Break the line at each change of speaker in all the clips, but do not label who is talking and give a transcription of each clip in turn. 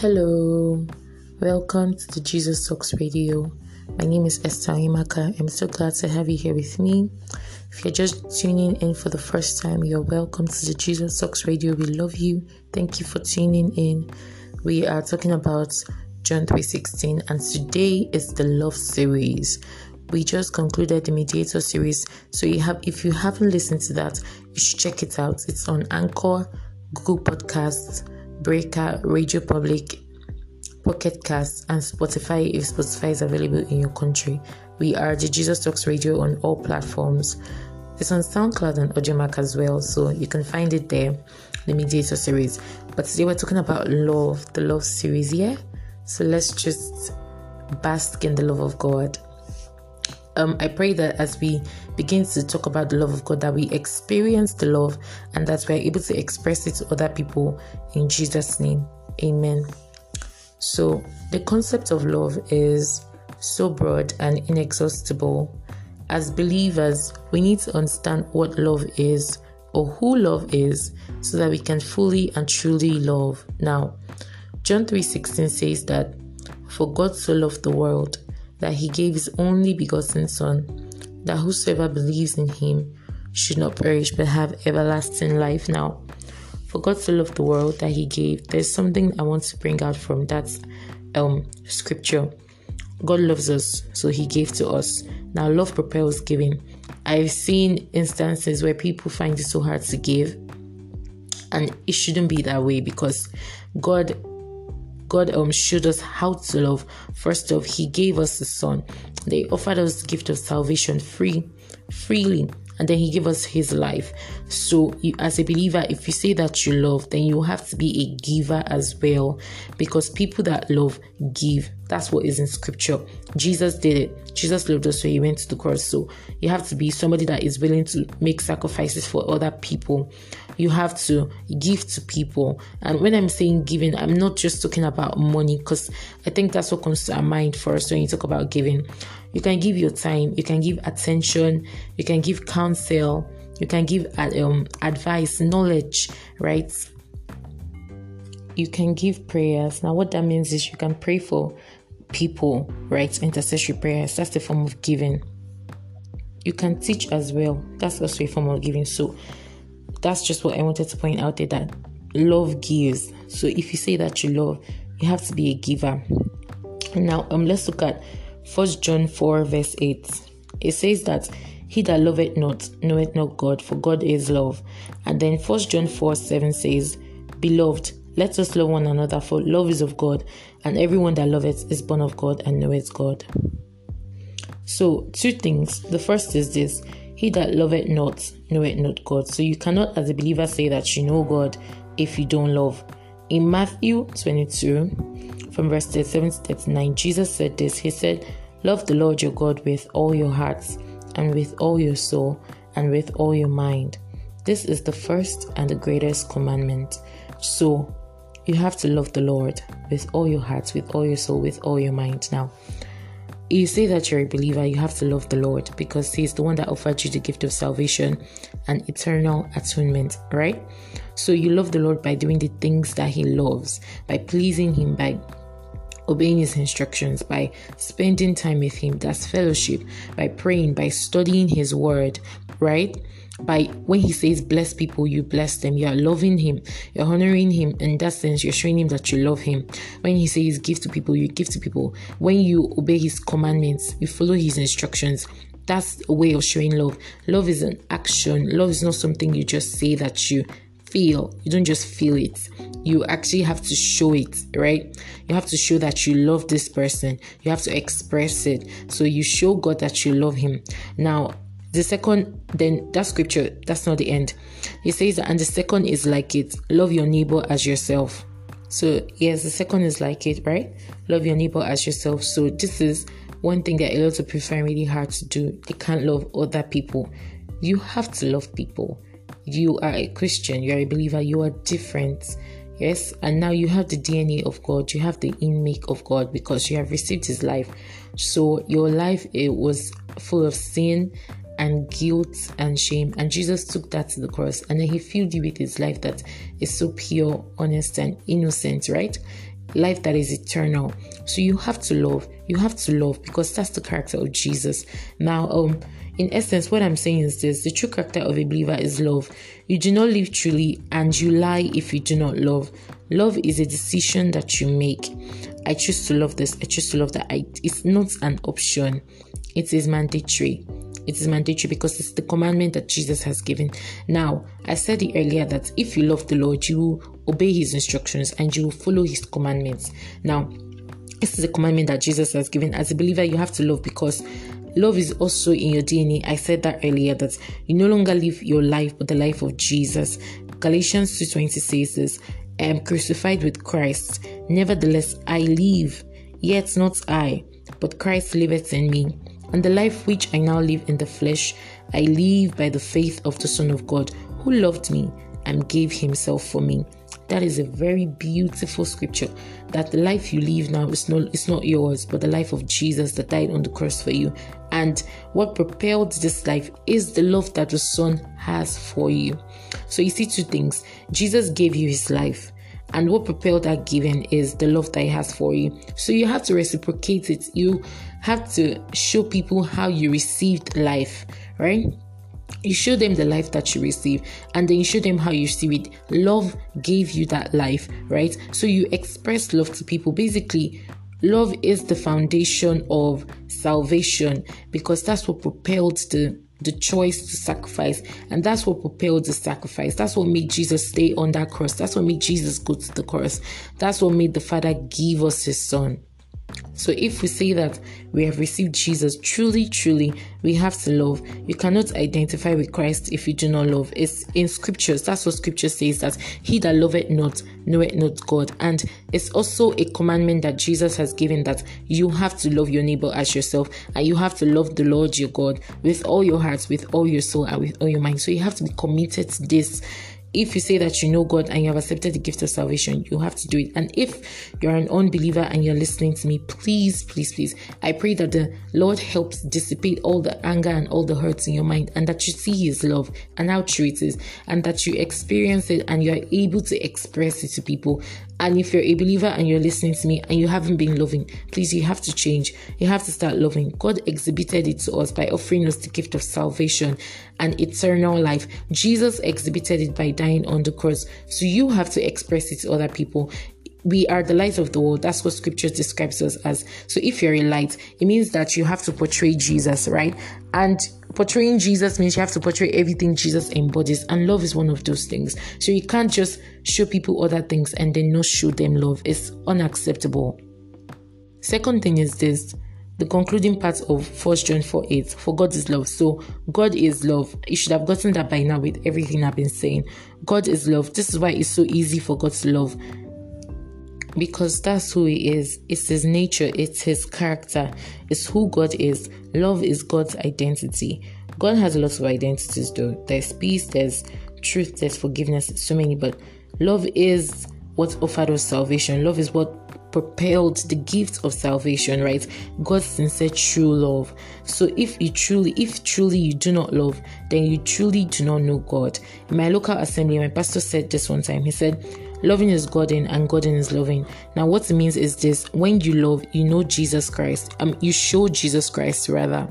Hello, welcome to the Jesus Talks Radio. My name is Esther Imaka. I'm so glad to have you here with me. If you're just tuning in for the first time, you're welcome to the Jesus Talks Radio. We love you. Thank you for tuning in. We are talking about John 3:16 and today is the love series. We just concluded the mediator series. So you have if you haven't listened to that, you should check it out. It's on Anchor, Google Podcasts, Breaker, Radio Public, Pocket Cast, and Spotify if Spotify is available in your country. We are the Jesus Talks Radio on all platforms. It's on SoundCloud and Audiomack as well, so you can find it there, the Mediator series. But today we're talking about love, the love series, yeah? So let's just bask in the love of God. Um, I pray that as we begin to talk about the love of God, that we experience the love and that we're able to express it to other people in Jesus' name. Amen. So, the concept of love is so broad and inexhaustible. As believers, we need to understand what love is or who love is so that we can fully and truly love. Now, John 3:16 says that for God so loved the world that he gave his only begotten Son, that whosoever believes in him should not perish but have everlasting life. Now, for God so loved the world that he gave, there's something I want to bring out from that um, scripture. God loves us, so he gave to us. Now, love propels giving. I've seen instances where people find it so hard to give, and it shouldn't be that way because God God um showed us how to love. First off, He gave us the Son. They offered us the gift of salvation free, freely, and then He gave us His life. So, you, as a believer, if you say that you love, then you have to be a giver as well, because people that love give. That's what is in Scripture. Jesus did it. Jesus loved us, so He went to the cross. So, you have to be somebody that is willing to make sacrifices for other people you have to give to people. And when I'm saying giving, I'm not just talking about money because I think that's what comes to our mind first when you talk about giving. You can give your time, you can give attention, you can give counsel, you can give um, advice, knowledge, right? You can give prayers. Now, what that means is you can pray for people, right? Intercessory prayers. That's the form of giving. You can teach as well. That's also a form of giving. So that's just what I wanted to point out there that love gives. So if you say that you love, you have to be a giver. Now, um, let's look at First John 4, verse 8. It says that he that loveth not knoweth not God, for God is love. And then First John 4, 7 says, Beloved, let us love one another, for love is of God, and everyone that loveth is born of God and knoweth God. So, two things. The first is this he that loveth not knoweth not God. So you cannot, as a believer, say that you know God if you don't love. In Matthew 22, from verse 37 to 39, Jesus said this He said, Love the Lord your God with all your hearts, and with all your soul, and with all your mind. This is the first and the greatest commandment. So you have to love the Lord with all your hearts, with all your soul, with all your mind. Now, you say that you're a believer, you have to love the Lord because He's the one that offered you the gift of salvation and eternal atonement, right? So you love the Lord by doing the things that He loves, by pleasing Him, by obeying His instructions, by spending time with Him. That's fellowship, by praying, by studying His word, right? By when he says bless people you bless them. You are loving him. You're honoring him. In that sense you're showing him that you love him. When he says give to people you give to people. When you obey his commandments you follow his instructions. That's a way of showing love. Love is an action. Love is not something you just say that you feel. You don't just feel it. You actually have to show it right? You have to show that you love this person. You have to express it. So you show god that you love him. Now the second, then that scripture, that's not the end. He says, and the second is like it love your neighbor as yourself. So, yes, the second is like it, right? Love your neighbor as yourself. So, this is one thing that a lot of people find really hard to do. They can't love other people. You have to love people. You are a Christian, you are a believer, you are different. Yes, and now you have the DNA of God, you have the in-make of God because you have received His life. So your life it was full of sin and guilt and shame. And Jesus took that to the cross and then he filled you with his life that is so pure, honest, and innocent, right? life that is eternal. So you have to love. You have to love because that's the character of Jesus. Now, um, in essence, what I'm saying is this the true character of a believer is love. You do not live truly and you lie if you do not love. Love is a decision that you make. I choose to love this, I choose to love that. I, it's not an option, it is mandatory. It is mandatory because it's the commandment that Jesus has given. Now, I said it earlier that if you love the Lord, you will obey his instructions and you will follow his commandments. Now, this is a commandment that Jesus has given. As a believer, you have to love because love is also in your DNA. I said that earlier that you no longer live your life but the life of Jesus. Galatians 2:20 says this, I am crucified with Christ. Nevertheless, I live, yet not I, but Christ liveth in me. And the life which I now live in the flesh, I live by the faith of the Son of God, who loved me and gave himself for me. That is a very beautiful scripture. That the life you live now is not it's not yours, but the life of Jesus that died on the cross for you. And what propelled this life is the love that the Son has for you. So you see two things. Jesus gave you his life. And what propelled that giving is the love that he has for you. So you have to reciprocate it. You have to show people how you received life, right? You show them the life that you receive, and then you show them how you receive it. Love gave you that life, right? So you express love to people. Basically, love is the foundation of salvation because that's what propelled the the choice to sacrifice and that's what propelled the sacrifice that's what made jesus stay on that cross that's what made jesus go to the cross that's what made the father give us his son so if we say that we have received Jesus, truly, truly, we have to love. You cannot identify with Christ if you do not love. It's in scriptures. That's what scripture says that he that loveth not knoweth not God. And it's also a commandment that Jesus has given that you have to love your neighbor as yourself and you have to love the Lord your God with all your heart, with all your soul, and with all your mind. So you have to be committed to this if you say that you know God and you have accepted the gift of salvation, you have to do it. And if you're an unbeliever and you're listening to me, please, please, please, I pray that the Lord helps dissipate all the anger and all the hurts in your mind and that you see His love and how true it is and that you experience it and you're able to express it to people and if you're a believer and you're listening to me and you haven't been loving, please, you have to change. You have to start loving. God exhibited it to us by offering us the gift of salvation and eternal life. Jesus exhibited it by dying on the cross. So you have to express it to other people we are the light of the world. That's what scripture describes us as. So if you're a light, it means that you have to portray Jesus, right? And portraying Jesus means you have to portray everything Jesus embodies, and love is one of those things. So you can't just show people other things and then not show them love. It's unacceptable. Second thing is this the concluding part of 1 John 4 8 for God is love. So, God is love. You should have gotten that by now with everything I've been saying. God is love. This is why it's so easy for God to love because that's who he is. It's his nature, it's his character, it's who God is. Love is God's identity. God has lots of identities though. There's peace, there's truth, there's forgiveness, so many, but love is what offered us salvation. Love is what propelled the gift of salvation, right? God's sincere true love. So if you truly, if truly you do not love, then you truly do not know God. In my local assembly, my pastor said this one time. He said, Loving is Godin and Godin is loving. Now, what it means is this when you love, you know Jesus Christ. Um, you show Jesus Christ rather.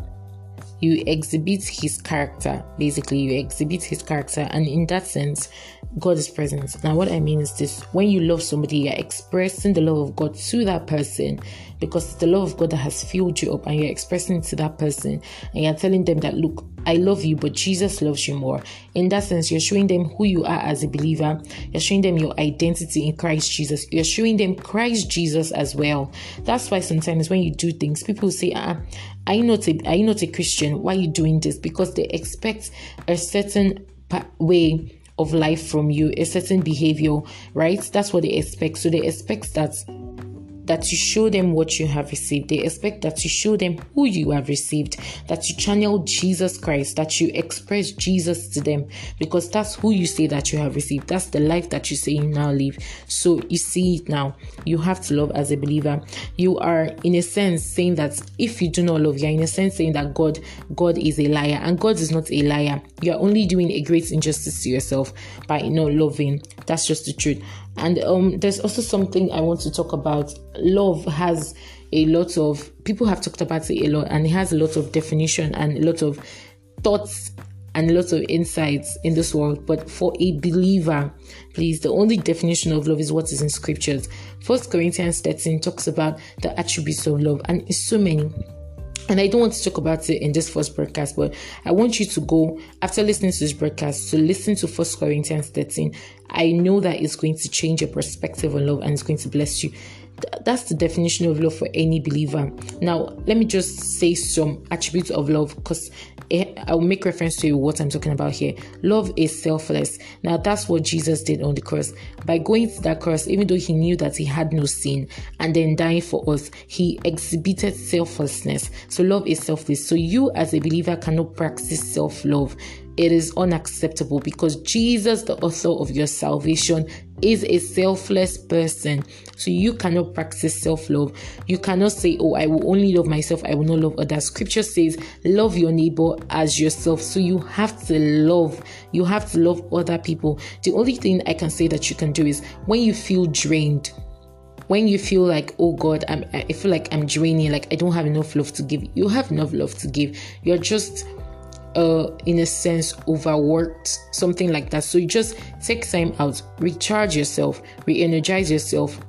You exhibit his character. Basically, you exhibit his character, and in that sense, God is present. Now, what I mean is this when you love somebody, you're expressing the love of God to that person because it's the love of God that has filled you up, and you're expressing it to that person, and you're telling them that, look, I love you, but Jesus loves you more. In that sense, you're showing them who you are as a believer, you're showing them your identity in Christ Jesus, you're showing them Christ Jesus as well. That's why sometimes when you do things, people say, ah, are you not a, are you not a Christian? Why are you doing this? Because they expect a certain way of life from you, a certain behavior, right? That's what they expect. So they expect that that you show them what you have received. They expect that you show them who you have received, that you channel Jesus Christ, that you express Jesus to them, because that's who you say that you have received. That's the life that you say you now live. So you see it now. You have to love as a believer. You are, in a sense, saying that if you do not love, you're in a sense saying that God, God is a liar, and God is not a liar. You're only doing a great injustice to yourself by not loving. That's just the truth. And um, there's also something I want to talk about. Love has a lot of people have talked about it a lot, and it has a lot of definition and a lot of thoughts and lots of insights in this world. But for a believer, please, the only definition of love is what is in scriptures. First Corinthians 13 talks about the attributes of love, and it's so many. And I don't want to talk about it in this first broadcast, but I want you to go after listening to this broadcast to listen to First Corinthians 13. I know that it's going to change your perspective on love and it's going to bless you that's the definition of love for any believer. Now, let me just say some attributes of love because eh, I'll make reference to what I'm talking about here. Love is selfless. Now, that's what Jesus did on the cross. By going to that cross, even though he knew that he had no sin and then dying for us, he exhibited selflessness. So, love is selfless. So, you as a believer cannot practice self love it is unacceptable because Jesus, the author of your salvation, is a selfless person. So you cannot practice self love. You cannot say, Oh, I will only love myself, I will not love others. Scripture says, Love your neighbor as yourself. So you have to love. You have to love other people. The only thing I can say that you can do is when you feel drained, when you feel like oh god I'm, i feel like i'm draining like i don't have enough love to give you have enough love to give you're just uh in a sense overworked something like that. So you just take time out recharge yourself re-energize yourself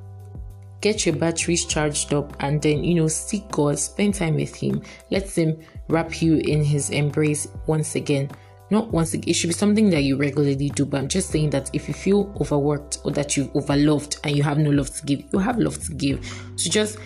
get your batteries charged up and then you know seek god spend time with him. Let him wrap you in his embrace once again. Not once again it should be something that you regularly do but i'm just saying that if you feel overworked or that you've overloved and you have no love to give you have love to give. So just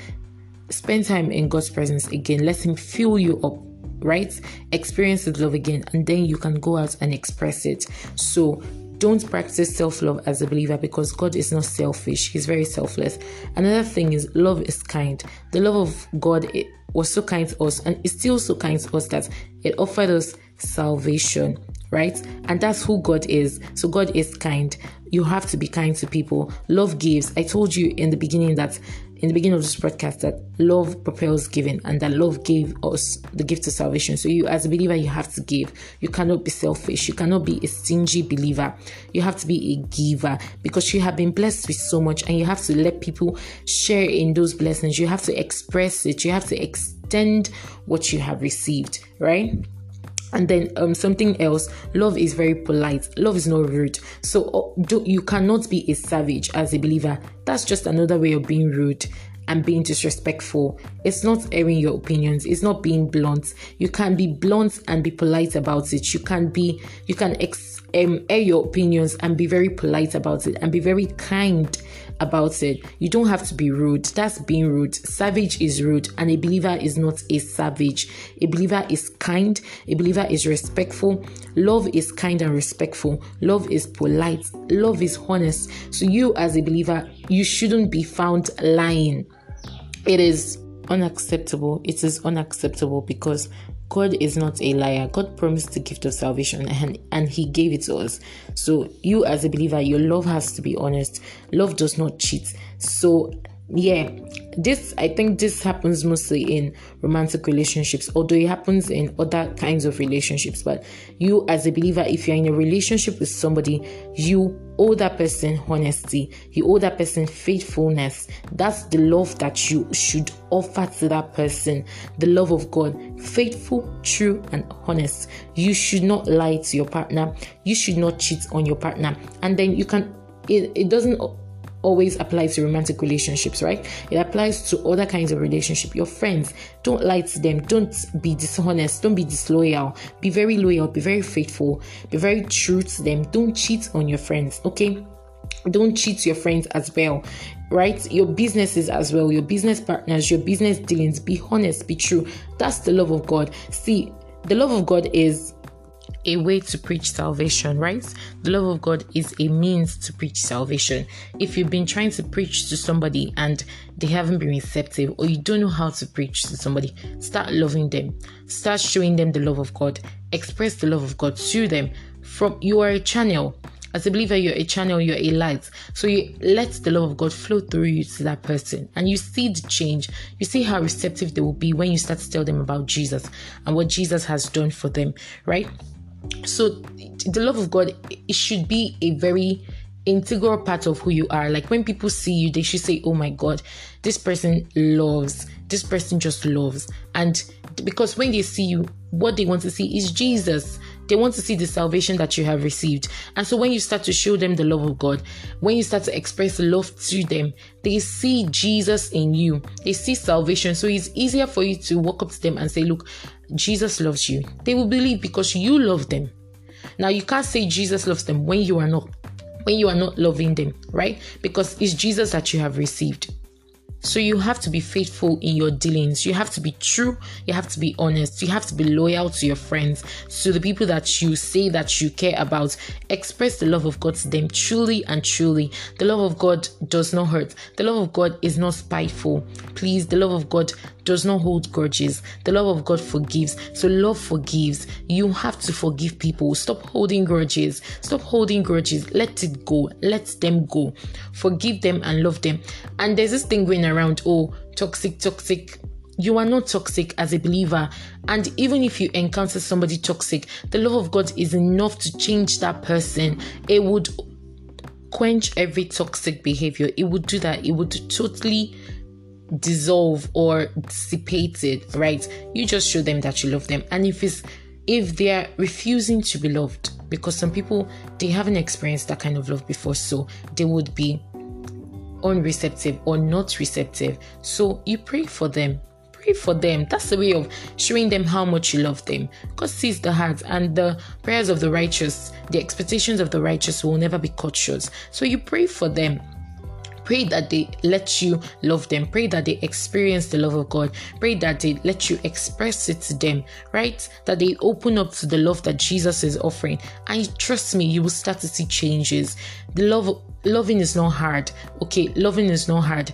spend time in god's presence again. Let him fill you up right? Experience his love again, and then you can go out and express it. So don't practice self love as a believer because God is not selfish, He's very selfless. Another thing is, love is kind. The love of God was so kind to us, and it's still so kind to us that it offered us salvation, right? And that's who God is. So, God is kind. You have to be kind to people. Love gives. I told you in the beginning that in the beginning of this broadcast that love propels giving and that love gave us the gift of salvation. So you as a believer you have to give. You cannot be selfish. You cannot be a stingy believer. You have to be a giver because you have been blessed with so much and you have to let people share in those blessings. You have to express it. You have to extend what you have received, right? And then um something else love is very polite love is not rude so uh, do, you cannot be a savage as a believer that's just another way of being rude and being disrespectful. It's not airing your opinions. It's not being blunt. You can be blunt and be polite about it. You can be, you can ex, um, air your opinions and be very polite about it and be very kind about it. You don't have to be rude. That's being rude. Savage is rude, and a believer is not a savage. A believer is kind. A believer is respectful. Love is kind and respectful. Love is polite. Love is honest. So, you as a believer, you shouldn't be found lying. It is unacceptable. It is unacceptable because God is not a liar. God promised the gift of salvation and, and He gave it to us. So, you as a believer, your love has to be honest. Love does not cheat. So, yeah, this I think this happens mostly in romantic relationships, although it happens in other kinds of relationships. But you, as a believer, if you're in a relationship with somebody, you owe that person honesty, you owe that person faithfulness. That's the love that you should offer to that person. The love of God, faithful, true, and honest. You should not lie to your partner, you should not cheat on your partner, and then you can. It, it doesn't always applies to romantic relationships, right? It applies to other kinds of relationship. Your friends, don't lie to them. Don't be dishonest. Don't be disloyal. Be very loyal. Be very faithful. Be very true to them. Don't cheat on your friends, okay? Don't cheat your friends as well right? Your businesses as well, your business partners, your business dealings. Be honest, be true. That's the love of God. See, the love of God is a way to preach salvation, right? The love of God is a means to preach salvation. If you've been trying to preach to somebody and they haven't been receptive, or you don't know how to preach to somebody, start loving them. Start showing them the love of God. Express the love of God to them. From you are a channel. As a believer, you're a channel, you're a light. So you let the love of God flow through you to that person. And you see the change. You see how receptive they will be when you start to tell them about Jesus and what Jesus has done for them, right? So the love of god it should be a very integral part of who you are. Like when people see you, they should say, Oh my God, this person loves, this person just loves. And because when they see you, what they want to see is Jesus. They want to see the salvation that you have received. And so when you start to show them the love of God, when you start to express love to them, they see Jesus in you. They see salvation. So it's easier for you to walk up to them and say, Look, Jesus loves you. They will believe because you love them. Now you can't say Jesus loves them when you are not when you are not loving them, right? Because it's Jesus that you have received. So you have to be faithful in your dealings. You have to be true. You have to be honest. You have to be loyal to your friends, to the people that you say that you care about. Express the love of God to them truly and truly. The love of God does not hurt. The love of God is not spiteful. Please, the love of God does not hold grudges. The love of God forgives. So love forgives. You have to forgive people. Stop holding grudges. Stop holding grudges. Let it go. Let them go. Forgive them and love them. And there's this thing going around, oh, toxic, toxic. You are not toxic as a believer. And even if you encounter somebody toxic, the love of God is enough to change that person. It would quench every toxic behavior. It would do that. It would totally dissolve or dissipate it, right? You just show them that you love them. And if it's if they're refusing to be loved, because some people they haven't experienced that kind of love before, so they would be unreceptive or not receptive. So you pray for them. Pray for them. That's the way of showing them how much you love them. God sees the heart and the prayers of the righteous, the expectations of the righteous will never be cut short. So you pray for them Pray that they let you love them. Pray that they experience the love of God. Pray that they let you express it to them, right? That they open up to the love that Jesus is offering. And trust me, you will start to see changes. The love loving is not hard. Okay, loving is not hard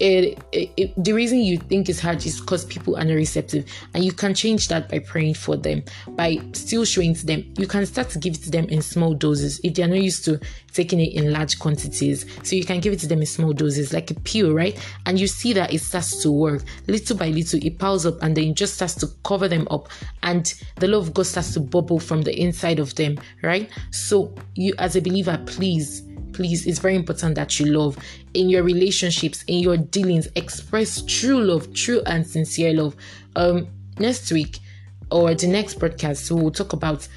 it, it, the reason you think it's hard is because people are not receptive and you can change that by praying for them by still showing to them. You can start to give it to them in small doses if they are not used to taking it in large quantities. So you can give it to them in small doses like a pill right? And you see that it starts to work. Little by little it piles up and then it just starts to cover them up and the love of god starts to bubble from the inside of them right? So you as a believer please please, it's very important that you love in your relationships, in your dealings. Express true love, true and sincere love. Um, next week or the next broadcast, we will talk about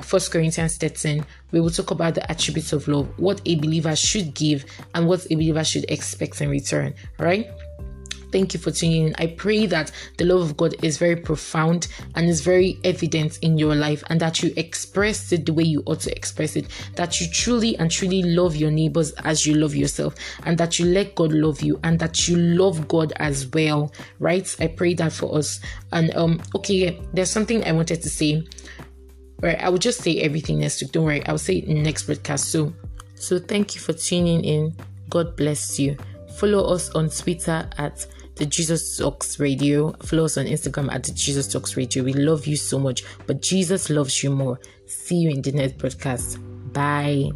First Corinthians 13. We will talk about the attributes of love, what a believer should give, and what a believer should expect in return. Right? Thank you for tuning in. I pray that the love of God is very profound and is very evident in your life and that you express it the way you ought to express it. That you truly and truly love your neighbors as you love yourself and that you let God love you and that you love God as well. Right? I pray that for us. And um okay, there's something I wanted to say. Right, I will just say everything next week. Don't worry, I'll say it in the next broadcast. So so thank you for tuning in. God bless you. Follow us on Twitter at the Jesus Talks Radio. Follow us on Instagram at the Jesus Talks Radio. We love you so much, but Jesus loves you more. See you in the next broadcast. Bye.